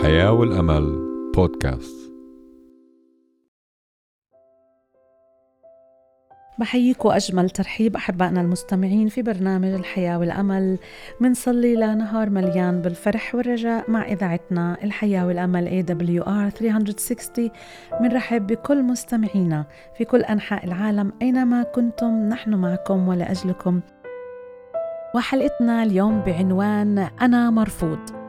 الحياة والأمل بودكاست. بحييكم أجمل ترحيب أحبائنا المستمعين في برنامج الحياة والأمل. منصلي لنهار مليان بالفرح والرجاء مع إذاعتنا الحياة والأمل AWR 360 منرحب بكل مستمعينا في كل أنحاء العالم أينما كنتم. نحن معكم ولأجلكم. وحلقتنا اليوم بعنوان أنا مرفوض.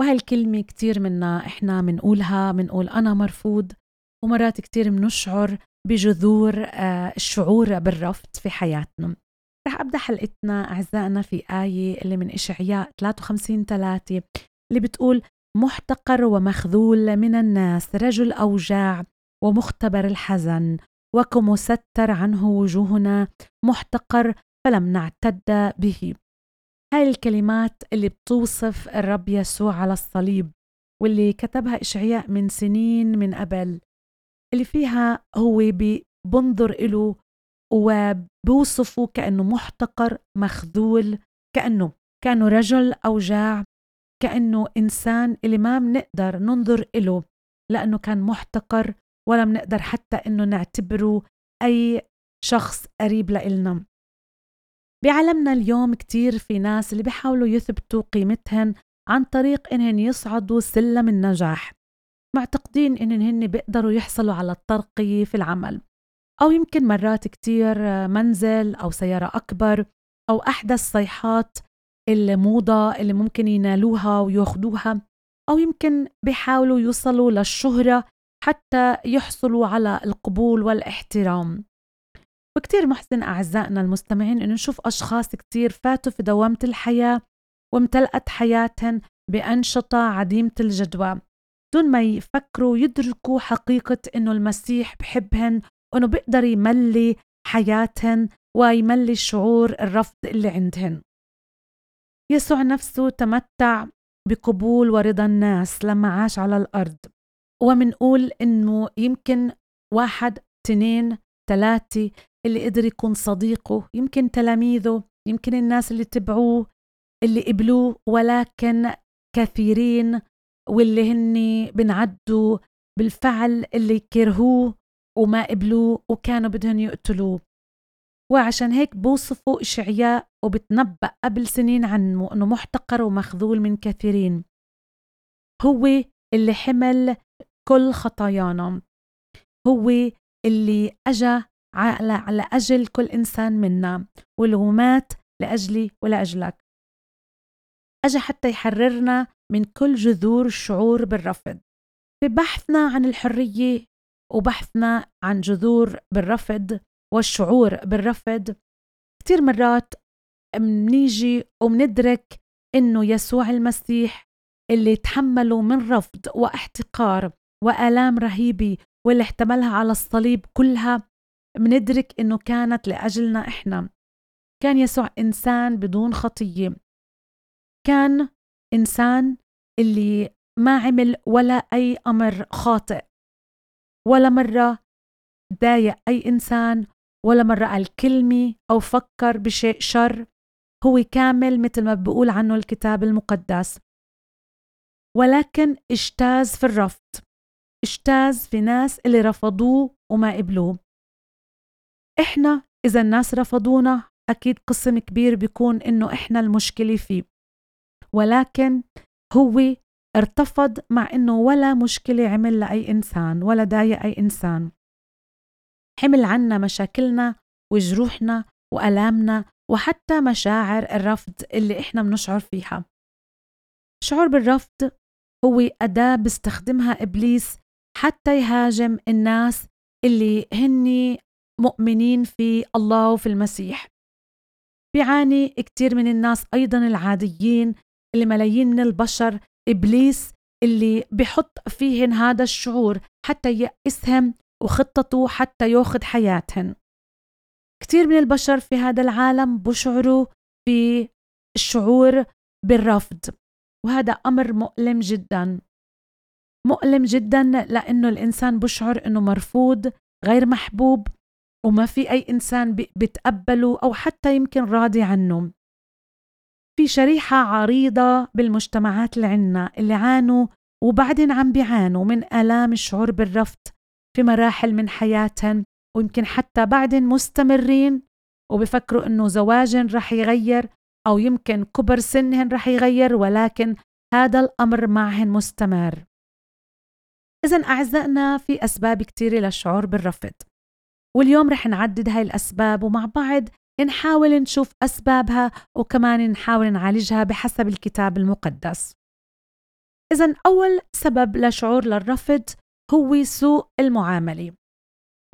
وهالكلمة كتير منا إحنا منقولها منقول أنا مرفوض ومرات كتير منشعر بجذور آه، الشعور بالرفض في حياتنا. رح أبدأ حلقتنا أعزائنا في آية اللي من إشعياء 53 3 اللي بتقول محتقر ومخذول من الناس رجل أوجاع ومختبر الحزن وكمستر عنه وجوهنا محتقر فلم نعتد به. هاي الكلمات اللي بتوصف الرب يسوع على الصليب واللي كتبها إشعياء من سنين من قبل اللي فيها هو بنظر إله وبوصفه كأنه محتقر مخذول كأنه كأنه رجل أوجاع كأنه إنسان اللي ما بنقدر ننظر إله لأنه كان محتقر ولا بنقدر حتى إنه نعتبره أي شخص قريب لإلنا. بعالمنا اليوم كتير في ناس اللي بيحاولوا يثبتوا قيمتهن عن طريق إنهن يصعدوا سلم النجاح معتقدين إنهن هن بيقدروا يحصلوا على الترقية في العمل. أو يمكن مرات كتير منزل أو سيارة أكبر أو أحدث صيحات الموضة اللي ممكن ينالوها وياخدوها أو يمكن بيحاولوا يوصلوا للشهرة حتى يحصلوا على القبول والاحترام. وكتير محزن أعزائنا المستمعين إنه نشوف أشخاص كتير فاتوا في دوامة الحياة وامتلأت حياتهم بأنشطة عديمة الجدوى. دون ما يفكروا يدركوا حقيقة إنه المسيح بحبهن وإنه بيقدر يملي حياتهن ويملي الشعور الرفض اللي عندهن. يسوع نفسه تمتع بقبول ورضا الناس لما عاش على الأرض. ومنقول إنه يمكن واحد اثنين ثلاثة اللي قدر يكون صديقه يمكن تلاميذه يمكن الناس اللي تبعوه اللي قبلوه ولكن كثيرين واللي هن بنعدوا بالفعل اللي كرهوه وما قبلوه وكانوا بدهم يقتلوه. وعشان هيك بوصفوا إشعياء وبتنبأ قبل سنين عنه أنه محتقر ومخذول من كثيرين. هو اللي حمل كل خطايانا. هو اللي أجا على, أجل كل إنسان منا واللي مات لأجلي ولأجلك أجا حتى يحررنا من كل جذور الشعور بالرفض. في بحثنا عن الحرية وبحثنا عن جذور بالرفض والشعور بالرفض كتير مرات منيجي ومندرك إنه يسوع المسيح اللي تحملوا من رفض واحتقار وآلام رهيبة واللي احتملها على الصليب كلها مندرك إنه كانت لأجلنا إحنا. كان يسوع إنسان بدون خطية. كان إنسان اللي ما عمل ولا أي أمر خاطئ. ولا مرة ضايق أي إنسان ولا مرة قال كلمة أو فكر بشيء شر. هو كامل مثل ما بيقول عنه الكتاب المقدس. ولكن اجتاز في الرفض. اجتاز في ناس اللي رفضوه وما قبلوه. إحنا إذا الناس رفضونا أكيد قسم كبير بيكون إنه إحنا المشكلة فيه. ولكن هو ارتفض مع إنه ولا مشكلة عمل لأي إنسان ولا ضايق أي إنسان. حمل عنا مشاكلنا وجروحنا وألامنا وحتى مشاعر الرفض اللي إحنا بنشعر فيها. شعور بالرفض هو أداة بيستخدمها إبليس حتى يهاجم الناس اللي هن مؤمنين في الله وفي المسيح. بيعاني كتير من الناس أيضا العاديين اللي ملايين من البشر إبليس اللي بحط فيهن هذا الشعور حتى يأسهم وخطته حتى يأخذ حياتهن. كتير من البشر في هذا العالم بشعروا بالشعور بالرفض وهذا أمر مؤلم جدا. مؤلم جدا لأنه الإنسان بشعر أنه مرفوض غير محبوب وما في أي إنسان بتقبله أو حتى يمكن راضي عنه. في شريحة عريضة بالمجتمعات اللي عنا اللي عانوا وبعدين عم بيعانوا من آلام الشعور بالرفض في مراحل من حياتهم ويمكن حتى بعدين مستمرين وبفكروا إنه زواجهم رح يغير أو يمكن كبر سنهن رح يغير ولكن هذا الأمر معهن مستمر. اذا أعزائنا في أسباب كثيره للشعور بالرفض. واليوم رح نعدد هاي الأسباب ومع بعض نحاول نشوف أسبابها وكمان نحاول نعالجها بحسب الكتاب المقدس. اذا أول سبب لشعور للرفض هو سوء المعاملة.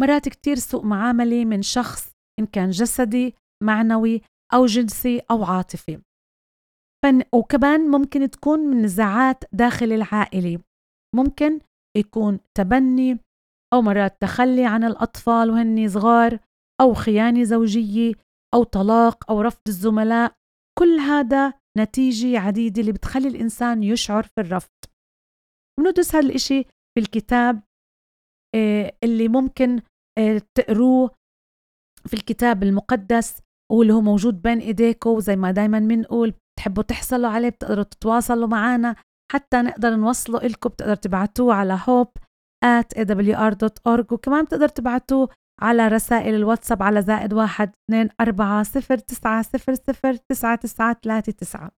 مرات كتير سوء معاملة من شخص إن كان جسدي معنوي أو جنسي أو عاطفي. فن وكمان ممكن تكون من نزاعات داخل العائلة. ممكن يكون تبني أو مرات تخلي عن الأطفال وهن صغار أو خيانة زوجية أو طلاق أو رفض الزملاء. كل هذا نتيجة عديدة اللي بتخلي الإنسان يشعر في الرفض. بندرس هذا الإشي في الكتاب آه، اللي ممكن آه، تقروه في الكتاب المقدس واللي هو موجود بين ايديكم زي ما دايما بنقول بتحبوا تحصلوا عليه بتقدروا تتواصلوا معنا حتى نقدر نوصله لكم بتقدروا تبعتوه على hope. At awr.org وكمان بتقدر تبعتوه على رسائل الواتساب على زائد واحد اثنين أربعة صفر تسعة صفر صفر تسعة تسعة ثلاثة تسعة.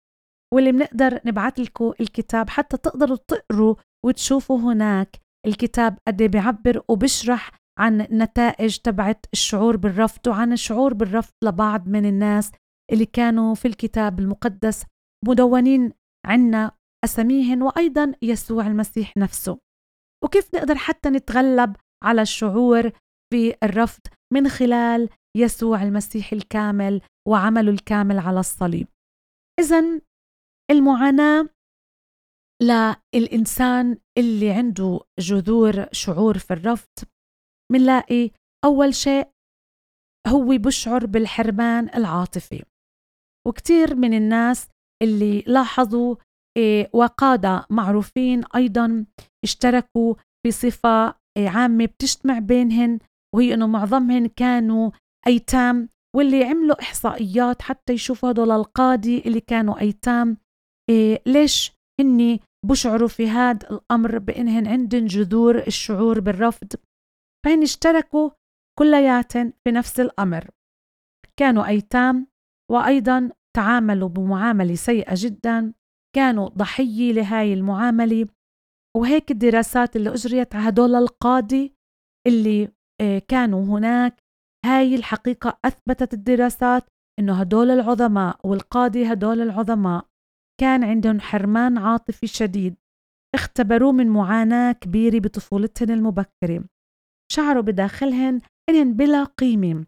واللي بنقدر نبعت لكم الكتاب حتى تقدروا تقروا وتشوفوا هناك الكتاب قد إيه بيعبر وبشرح عن نتائج تبعت الشعور بالرفض وعن الشعور بالرفض لبعض من الناس اللي كانوا في الكتاب المقدس مدونين عنا أساميهن وأيضا يسوع المسيح نفسه. وكيف نقدر حتى نتغلب على الشعور في الرفض من خلال يسوع المسيح الكامل وعمله الكامل على الصليب. إذا المعاناة للإنسان اللي عنده جذور شعور في الرفض منلاقي أول شيء هو بشعر بالحرمان العاطفي. وكتير من الناس اللي لاحظوا وقادة. معروفين أيضا اشتركوا في صفة إيه، عامة بتجتمع بينهن وهي أنه معظمهن كانوا أيتام واللي عملوا إحصائيات حتى يشوفوا هدول القادة اللي كانوا أيتام. إيه ليش هني بشعروا في هذا الأمر بأنهن عندن جذور الشعور بالرفض؟ فهن اشتركوا كلياتن في نفس الأمر. كانوا أيتام وأيضا تعاملوا بمعاملة سيئة جدا. كانوا ضحية لهاي المعاملة. وهيك الدراسات اللي أجريت على هدول القادة اللي آه، كانوا هناك هاي الحقيقة أثبتت الدراسات إنه هدول العظماء والقادة هدول العظماء كان عندهم حرمان عاطفي شديد اختبروه من معاناة كبيرة بطفولتهم المبكرة. شعروا بداخلهن إنهن بلا قيمة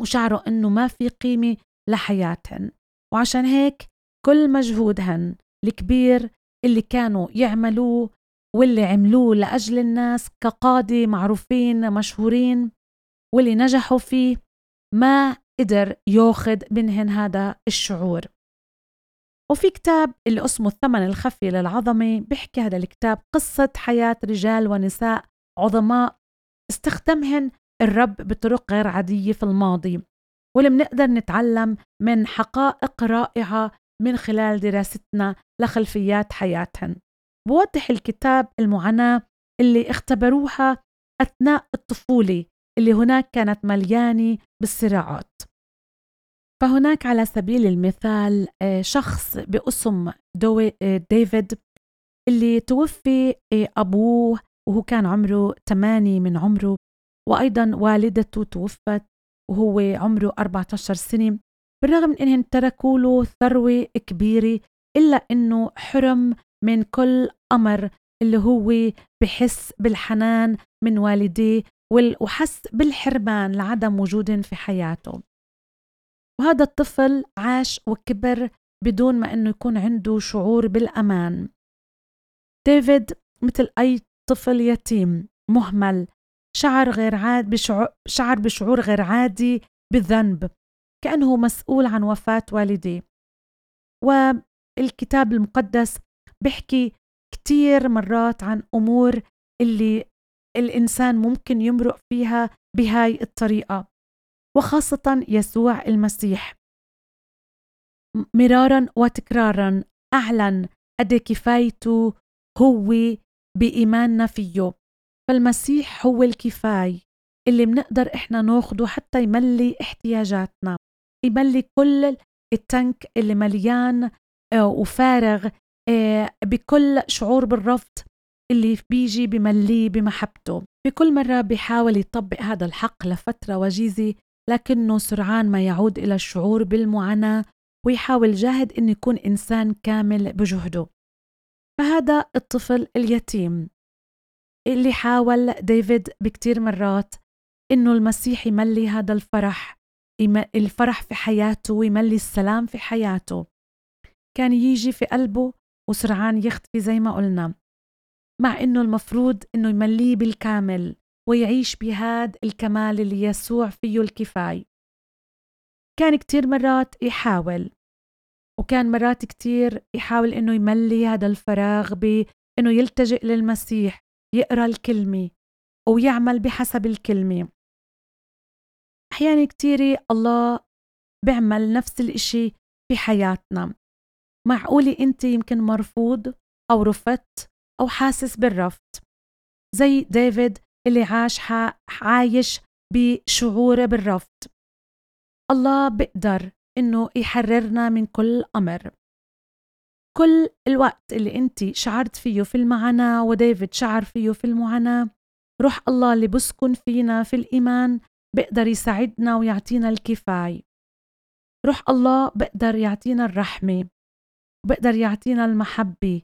وشعروا إنه ما في قيمة لحياتهن. وعشان هيك كل مجهودهن الكبير اللي كانوا يعملوه واللي عملوه لأجل الناس كقادة معروفين مشهورين واللي نجحوا فيه ما قدر ياخذ منهن هذا الشعور. وفي كتاب اللي اسمه الثمن الخفي للعظمة بيحكي هذا الكتاب قصة حياة رجال ونساء عظماء استخدمهن الرب بطرق غير عادية في الماضي. واللي بنقدر نتعلم من حقائق رائعة من خلال دراستنا لخلفيات حياتهن. بوضح الكتاب المعاناة اللي اختبروها أثناء الطفولة اللي هناك كانت مليانة بالصراعات. فهناك على سبيل المثال آه، شخص باسم آه، ديفيد اللي توفي آه، أبوه وهو كان عمره 8 من عمره وأيضا والدته توفت وهو عمره 14 سنة. بالرغم من إنهم تركوا له ثروة كبيرة إلا إنه حرم من كل أمر اللي هو بحس بالحنان من والديه وحس بالحرمان لعدم وجودهم في حياته. وهذا الطفل عاش وكبر بدون ما إنه يكون عنده شعور بالأمان. ديفيد مثل أي طفل يتيم مهمل شعر غير عاد بشعور شعر بشعور غير عادي بالذنب. كأنه مسؤول عن وفاة والديه والكتاب المقدس بيحكي كتير مرات عن أمور اللي الإنسان ممكن يمرق فيها بهاي الطريقة وخاصة يسوع المسيح. مرارا وتكرارا أعلن قد كفايته هو بإيماننا فيه. فالمسيح هو الكفاية اللي منقدر إحنا ناخده حتى يملي احتياجاتنا. يملي كل التنك اللي مليان آه، وفارغ آه، بكل شعور بالرفض اللي بيجي بمليه بمحبته. بكل مرة بيحاول يطبق هذا الحق لفترة وجيزة لكنه سرعان ما يعود إلى الشعور بالمعاناة ويحاول جاهد أن يكون إنسان كامل بجهده. فهذا الطفل اليتيم اللي حاول ديفيد بكتير مرات إنه المسيح يملي هذا الفرح. الفرح في حياته ويملي السلام في حياته. كان يجي في قلبه وسرعان يختفي زي ما قلنا مع إنه المفروض إنه يمليه بالكامل ويعيش بهاد الكمال اللي يسوع فيه الكفاية. كان كتير مرات يحاول وكان مرات كتير يحاول إنه يملي هذا الفراغ بإنه يلتجئ للمسيح يقرأ الكلمة ويعمل بحسب الكلمة. أحيانا كتير الله بيعمل نفس الإشي في حياتنا. معقولة أنت يمكن مرفوض أو رفضت أو حاسس بالرفض؟ زي ديفيد اللي عاش عايش بشعوره بالرفض. الله بيقدر إنه يحررنا من كل أمر. كل الوقت اللي أنت شعرت فيه في المعاناة وديفيد شعر فيه في المعاناة روح الله اللي بسكن فينا في الإيمان بيقدر يساعدنا ويعطينا الكفاية. روح الله بيقدر يعطينا الرحمة وبيقدر يعطينا المحبة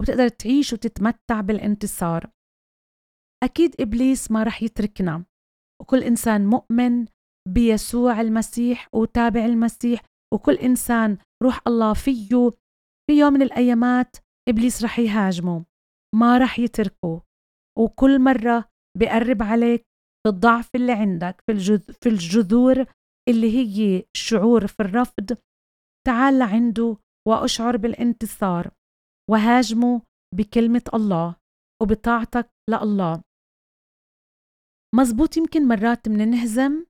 وتقدر تعيش وتتمتع بالانتصار. أكيد إبليس ما رح يتركنا وكل إنسان مؤمن بيسوع المسيح وتابع المسيح وكل إنسان روح الله فيه. في يوم من الأيامات إبليس رح يهاجمه ما رح يتركه وكل مرة بقرب عليك في الضعف اللي عندك في, الجذ... في الجذور اللي هي الشعور في الرفض تعال لعنده وأشعر بالانتصار وهاجمه بكلمة الله وبطاعتك لله. مزبوط يمكن مرات مننهزم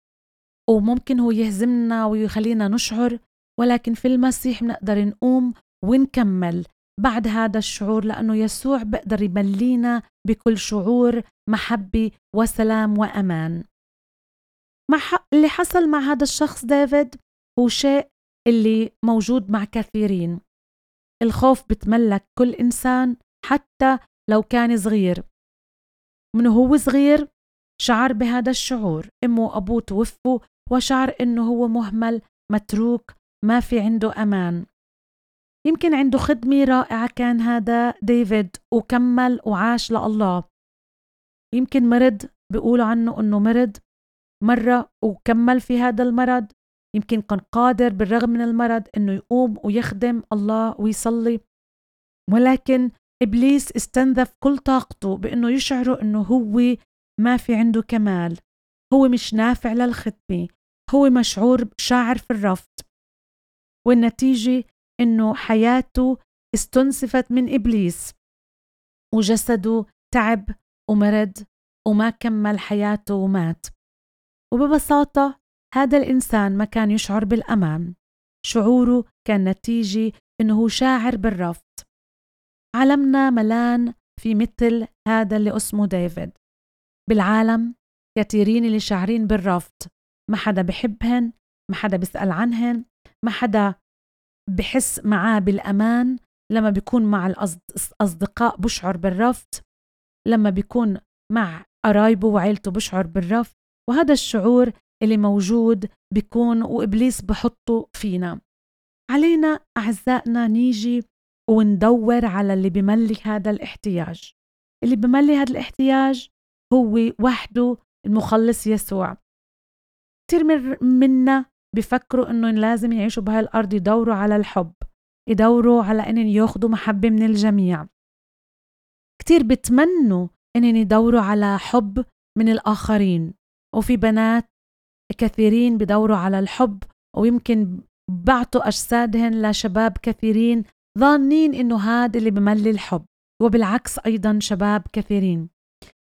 وممكن هو يهزمنا ويخلينا نشعر ولكن في المسيح بنقدر نقوم ونكمل. بعد هذا الشعور لأنه يسوع بقدر يملينا بكل شعور محبة وسلام وأمان. مع اللي حصل مع هذا الشخص ديفيد هو شيء اللي موجود مع كثيرين. الخوف بتملك كل إنسان حتى لو كان صغير. من هو صغير؟ شعر بهذا الشعور أمه وأبوه توفوا وشعر إنه هو مهمل متروك ما في عنده أمان. يمكن عنده خدمة رائعة كان هذا ديفيد وكمل وعاش لله يمكن مرض بيقولوا عنه إنه مرض مرة وكمل في هذا المرض. يمكن كان قادر بالرغم من المرض إنه يقوم ويخدم الله ويصلي. ولكن إبليس استنزف كل طاقته بإنه يشعره إنه هو ما في عنده كمال. هو مش نافع للخدمة هو مشعور شاعر في الرفض. والنتيجة إنه حياته استنسفت من إبليس. وجسده تعب ومرض وما كمل حياته ومات. وببساطة هذا الإنسان ما كان يشعر بالأمان. شعوره كان نتيجة إنه شاعر بالرفض. عالمنا ملان في مثل هذا اللي اسمه ديفيد. بالعالم كثيرين اللي شاعرين بالرفض. ما حدا بحبهن ما حدا بيسأل عنهن ما حدا بحس معاه بالأمان لما بيكون مع الأصدقاء بشعر بالرفض لما بيكون مع قرايبه وعيلته بشعر بالرفض وهذا الشعور اللي موجود بيكون وإبليس بحطه فينا. علينا أعزائنا نيجي وندور على اللي بملي هذا الاحتياج. اللي بملي هذا الاحتياج هو وحده المخلص يسوع. كثير منا بفكروا إنه لازم يعيشوا بهالأرض يدوروا على الحب يدوروا على إنهم ياخذوا محبة من الجميع. كتير بتمنوا إنهم يدوروا على حب من الآخرين وفي بنات كثيرين بدوروا على الحب ويمكن بعطوا أجسادهن لشباب كثيرين ظانين إنه هذا اللي بملي الحب وبالعكس أيضا شباب كثيرين.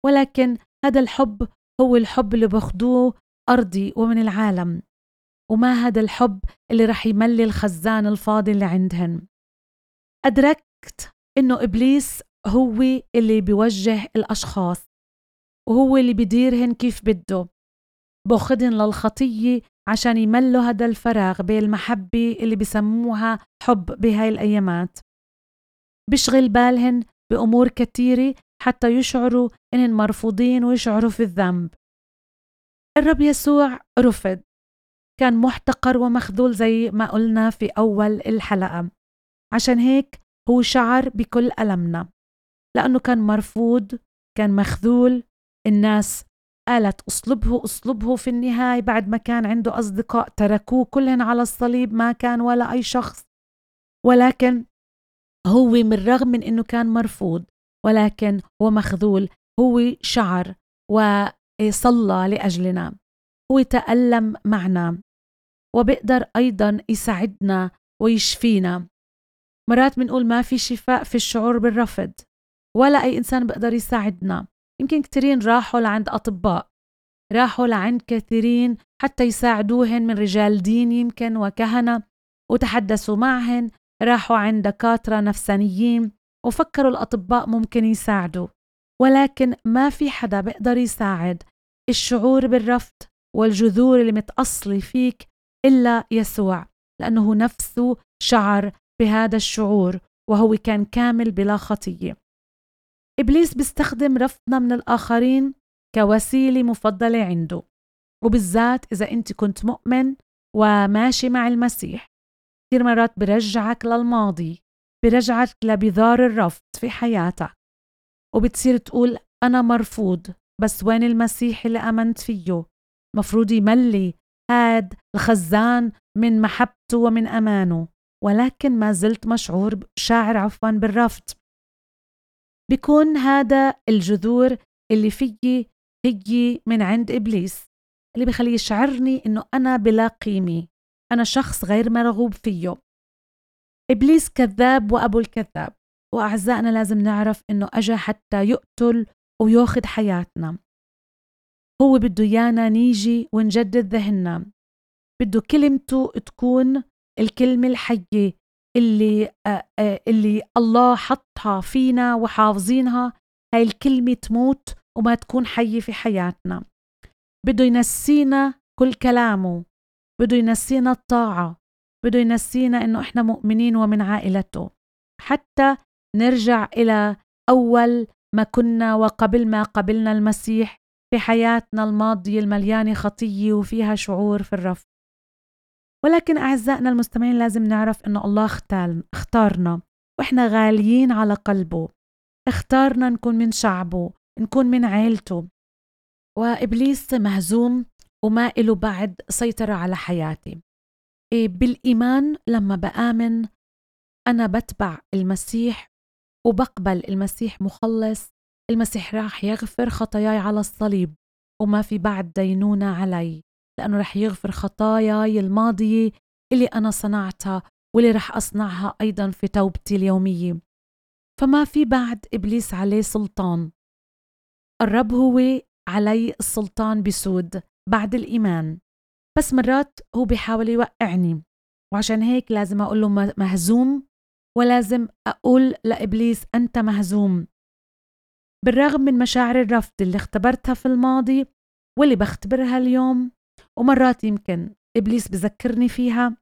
ولكن هذا الحب هو الحب اللي باخدوه أرضي ومن العالم. وما هذا الحب اللي رح يملي الخزان الفاضي اللي عندهن. أدركت إنه إبليس هو اللي بيوجه الأشخاص وهو اللي بيديرهن كيف بده. بأخذهن للخطية عشان يملوا هذا الفراغ بين المحبة اللي بسموها حب بهاي الأيامات. بشغل بالهن بأمور كثيرة حتى يشعروا إنهم مرفوضين ويشعروا في الذنب. الرب يسوع رفض. كان محتقر ومخذول زي ما قلنا في أول الحلقة. عشان هيك هو شعر بكل ألمنا. لأنه كان مرفوض كان مخذول الناس قالت أصلبه أصلبه في النهاية بعد ما كان عنده أصدقاء تركوه كلهن على الصليب ما كان ولا أي شخص. ولكن هو من رغم من أنه كان مرفوض ولكن هو مخذول هو شعر وصلى لأجلنا. هو تألم معنا وبيقدر أيضا يساعدنا ويشفينا. مرات بنقول ما في شفاء في الشعور بالرفض ولا أي إنسان بيقدر يساعدنا. يمكن كثيرين راحوا لعند أطباء راحوا لعند كثيرين حتى يساعدوهن من رجال دين يمكن وكهنة وتحدثوا معهن راحوا عند دكاترة نفسانيين وفكروا الأطباء ممكن يساعدوا. ولكن ما في حدا بيقدر يساعد. الشعور بالرفض والجذور اللي متأصلة فيك إلا يسوع لأنه نفسه شعر بهذا الشعور وهو كان كامل بلا خطية. إبليس بيستخدم رفضنا من الآخرين كوسيلة مفضلة عنده وبالذات إذا أنت كنت مؤمن وماشي مع المسيح. كثير مرات برجعك للماضي برجعك لبذار الرفض في حياتك وبتصير تقول أنا مرفوض بس وين المسيح اللي آمنت فيه؟ مفروض يملي هاد الخزان من محبته ومن أمانه ولكن ما زلت مشعور شاعر عفوا بالرفض. بيكون هذا الجذور اللي فيي هي من عند إبليس اللي بخليه يشعرني إنه أنا بلا قيمة أنا شخص غير مرغوب فيه. إبليس كذاب وأبو الكذاب وأعزائنا لازم نعرف إنه أجا حتى يقتل وياخذ حياتنا. هو بده يانا نيجي ونجدد ذهننا. بده كلمته تكون الكلمة الحية اللي آه، آه، اللي الله حطها فينا وحافظينها. هاي الكلمة تموت وما تكون حية في حياتنا. بده ينسينا كل كلامه. بده ينسينا الطاعة. بده ينسينا إنه إحنا مؤمنين ومن عائلته. حتى نرجع إلى أول ما كنا وقبل ما قبلنا المسيح. في حياتنا الماضية المليانة خطية وفيها شعور في الرفض. ولكن أعزائنا المستمعين لازم نعرف أنه الله اختارنا. وإحنا غاليين على قلبه. اختارنا نكون من شعبه نكون من عيلته. وإبليس مهزوم وما إله بعد سيطرة على حياتي. إيه، بالإيمان لما بآمن أنا بتبع المسيح وبقبل المسيح مخلص المسيح راح يغفر خطاياي على الصليب وما في بعد دينونة علي لأنه رح يغفر خطاياي الماضية اللي أنا صنعتها واللي رح أصنعها أيضا في توبتي اليومية. فما في بعد إبليس عليه سلطان. الرب هو علي السلطان بسود بعد الإيمان بس مرات هو بيحاول يوقعني. وعشان هيك لازم أقول له مهزوم ولازم أقول لإبليس أنت مهزوم. بالرغم من مشاعر الرفض اللي اختبرتها في الماضي واللي بختبرها اليوم ومرات يمكن إبليس بذكرني فيها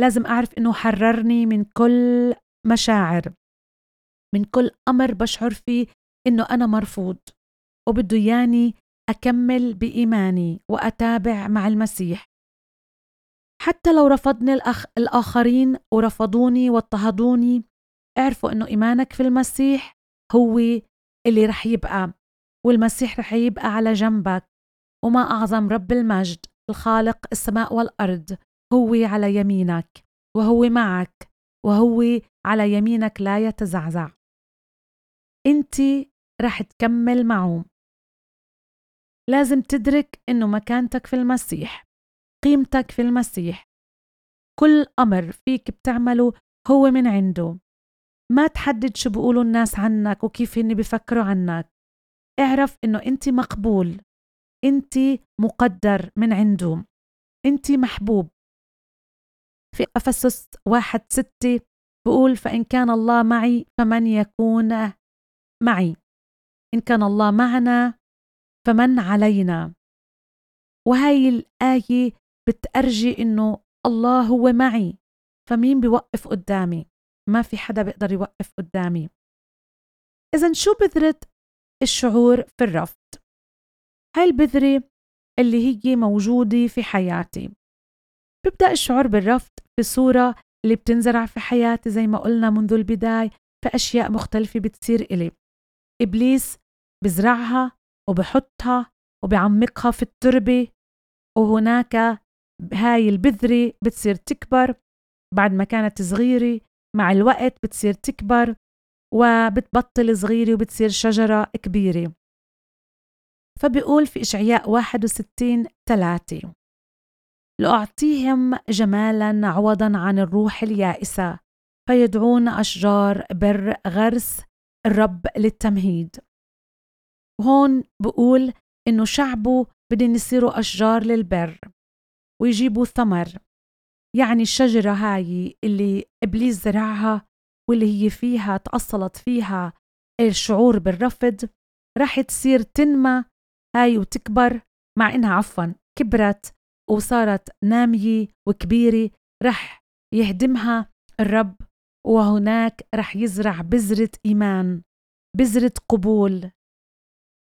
لازم أعرف إنه حررني من كل مشاعر من كل أمر بشعر فيه إنه أنا مرفوض وبده ياني أكمل بإيماني وأتابع مع المسيح. حتى لو رفضني الأخ... الآخرين ورفضوني واضطهدوني اعرفوا إنه إيمانك في المسيح هو اللي رح يبقى والمسيح رح يبقى على جنبك. وما أعظم رب المجد الخالق السماء والأرض هو على يمينك وهو معك وهو على يمينك لا يتزعزع. أنت رح تكمل معه. لازم تدرك إنه مكانتك في المسيح قيمتك في المسيح. كل أمر فيك بتعمله هو من عنده. ما تحدد شو بيقولوا الناس عنك وكيف هن بيفكروا عنك. اعرف إنه أنت مقبول أنت مقدر من عنده أنت محبوب. في أفسس واحد ستة بقول فإن كان الله معي فمن يكون معي إن كان الله معنا فمن علينا. وهي الآية بتأرجي إنه الله هو معي فمين بيوقف قدامي؟ ما في حدا بيقدر يوقف قدامي. إذا شو بذرة الشعور في الرفض؟ هاي البذرة اللي هي موجودة في حياتي. ببدأ الشعور بالرفض بصورة اللي بتنزرع في حياتي زي ما قلنا منذ البداية في أشياء مختلفة بتصير إلي. إبليس بزرعها وبحطها وبعمقها في التربة وهناك هاي البذرة بتصير تكبر بعد ما كانت صغيرة مع الوقت بتصير تكبر وبتبطل صغيرة وبتصير شجرة كبيرة. فبيقول في إشعياء 61 ثلاثة لأعطيهم جمالا عوضا عن الروح اليائسة فيدعون أشجار بر غرس الرب للتمهيد. هون بقول إنه شعبه بدهم يصيروا أشجار للبر ويجيبوا ثمر. يعني الشجرة هاي اللي إبليس زرعها واللي هي فيها تأصلت فيها الشعور بالرفض رح تصير تنمى هاي وتكبر. مع إنها عفوا كبرت وصارت نامية وكبيرة رح يهدمها الرب وهناك رح يزرع بذرة إيمان بذرة قبول.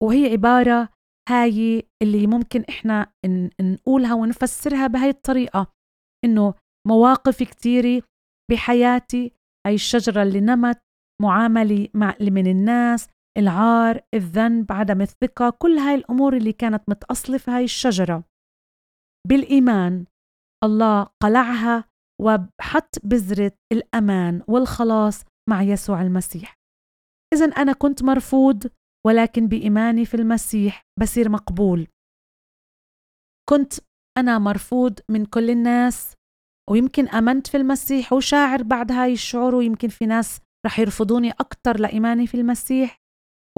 وهي عبارة هاي اللي ممكن إحنا نقولها ونفسرها بهاي الطريقة. إنه مواقف كتيرة بحياتي هاي الشجرة اللي نمت معاملة مع من الناس العار الذنب عدم الثقة كل هاي الأمور اللي كانت متأصلة في هاي الشجرة. بالإيمان الله قلعها وحط بذرة الأمان والخلاص مع يسوع المسيح. إذا أنا كنت مرفوض ولكن بإيماني في المسيح بصير مقبول. كنت أنا مرفوض من كل الناس ويمكن آمنت في المسيح وشاعر بعد هاي الشعور ويمكن في ناس رح يرفضوني أكتر لإيماني في المسيح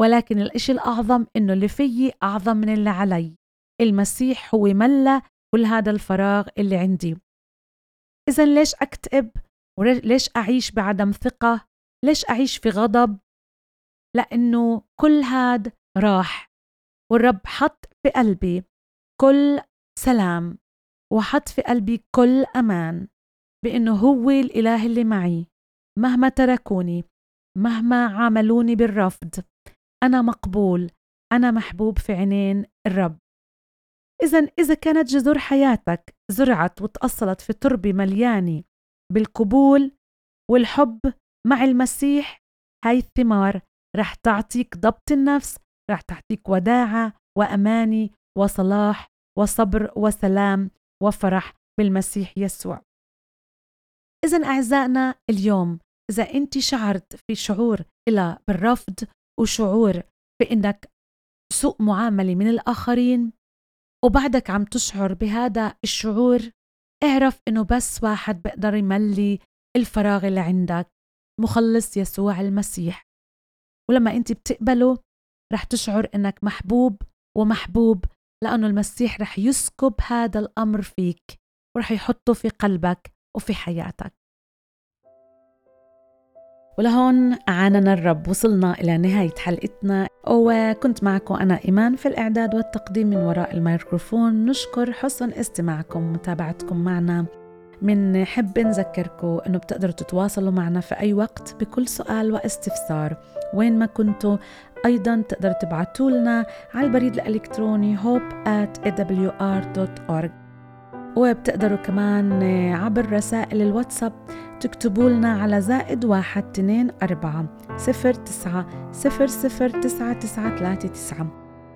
ولكن الإشي الأعظم إنه اللي فيي أعظم من اللي علي. المسيح هو ملى كل هذا الفراغ اللي عندي. إذا ليش أكتئب؟ وليش أعيش بعدم ثقة؟ ليش أعيش في غضب؟ لأنه كل هاد راح والرب حط في قلبي كل سلام وحط في قلبي كل أمان بأنه هو الإله اللي معي. مهما تركوني مهما عاملوني بالرفض أنا مقبول أنا محبوب في عينين الرب. إذا إذا كانت جذور حياتك زرعت وتأصلت في تربة مليانة بالقبول والحب مع المسيح هاي الثمار رح تعطيك ضبط النفس رح تعطيك وداعة وأماني وصلاح وصبر وسلام وفرح بالمسيح يسوع. إذا أعزائنا اليوم إذا أنت شعرت في شعور إلى بالرفض وشعور بأنك سوء معاملة من الآخرين وبعدك عم تشعر بهذا الشعور اعرف إنه بس واحد بيقدر يملي الفراغ اللي عندك مخلص يسوع المسيح. ولما أنت بتقبله رح تشعر إنك محبوب ومحبوب لأنه المسيح رح يسكب هذا الأمر فيك ورح يحطه في قلبك وفي حياتك. ولهون أعاننا الرب وصلنا إلى نهاية حلقتنا. وكنت معكم أنا إيمان في الإعداد والتقديم من وراء الميكروفون. نشكر حسن استماعكم ومتابعتكم معنا. منحب نذكركم أنه بتقدروا تتواصلوا معنا في أي وقت بكل سؤال واستفسار وين ما كنتوا. أيضا تقدروا تبعتوا لنا على البريد الإلكتروني hope at awr.org وبتقدروا كمان عبر رسائل الواتساب تكتبوا لنا على زائد واحد اثنين أربعة صفر تسعة صفر صفر تسعة تسعة ثلاثة تسعة.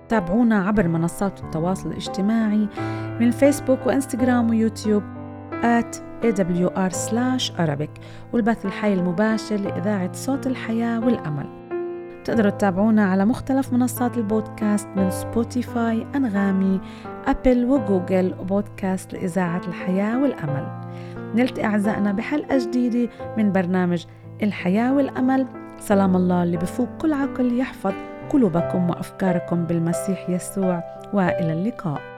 تابعونا عبر منصات التواصل الاجتماعي من فيسبوك وإنستغرام ويوتيوب at awr/arabic والبث الحي المباشر لإذاعة صوت الحياة والأمل. تقدروا تتابعونا على مختلف منصات البودكاست من سبوتيفاي أنغامي أبل وجوجل وبودكاست لإذاعة الحياة والأمل. نلتقي أعزائنا بحلقة جديدة من برنامج الحياة والأمل. سلام الله اللي بفوق كل عقل يحفظ قلوبكم وأفكاركم بالمسيح يسوع. وإلى اللقاء.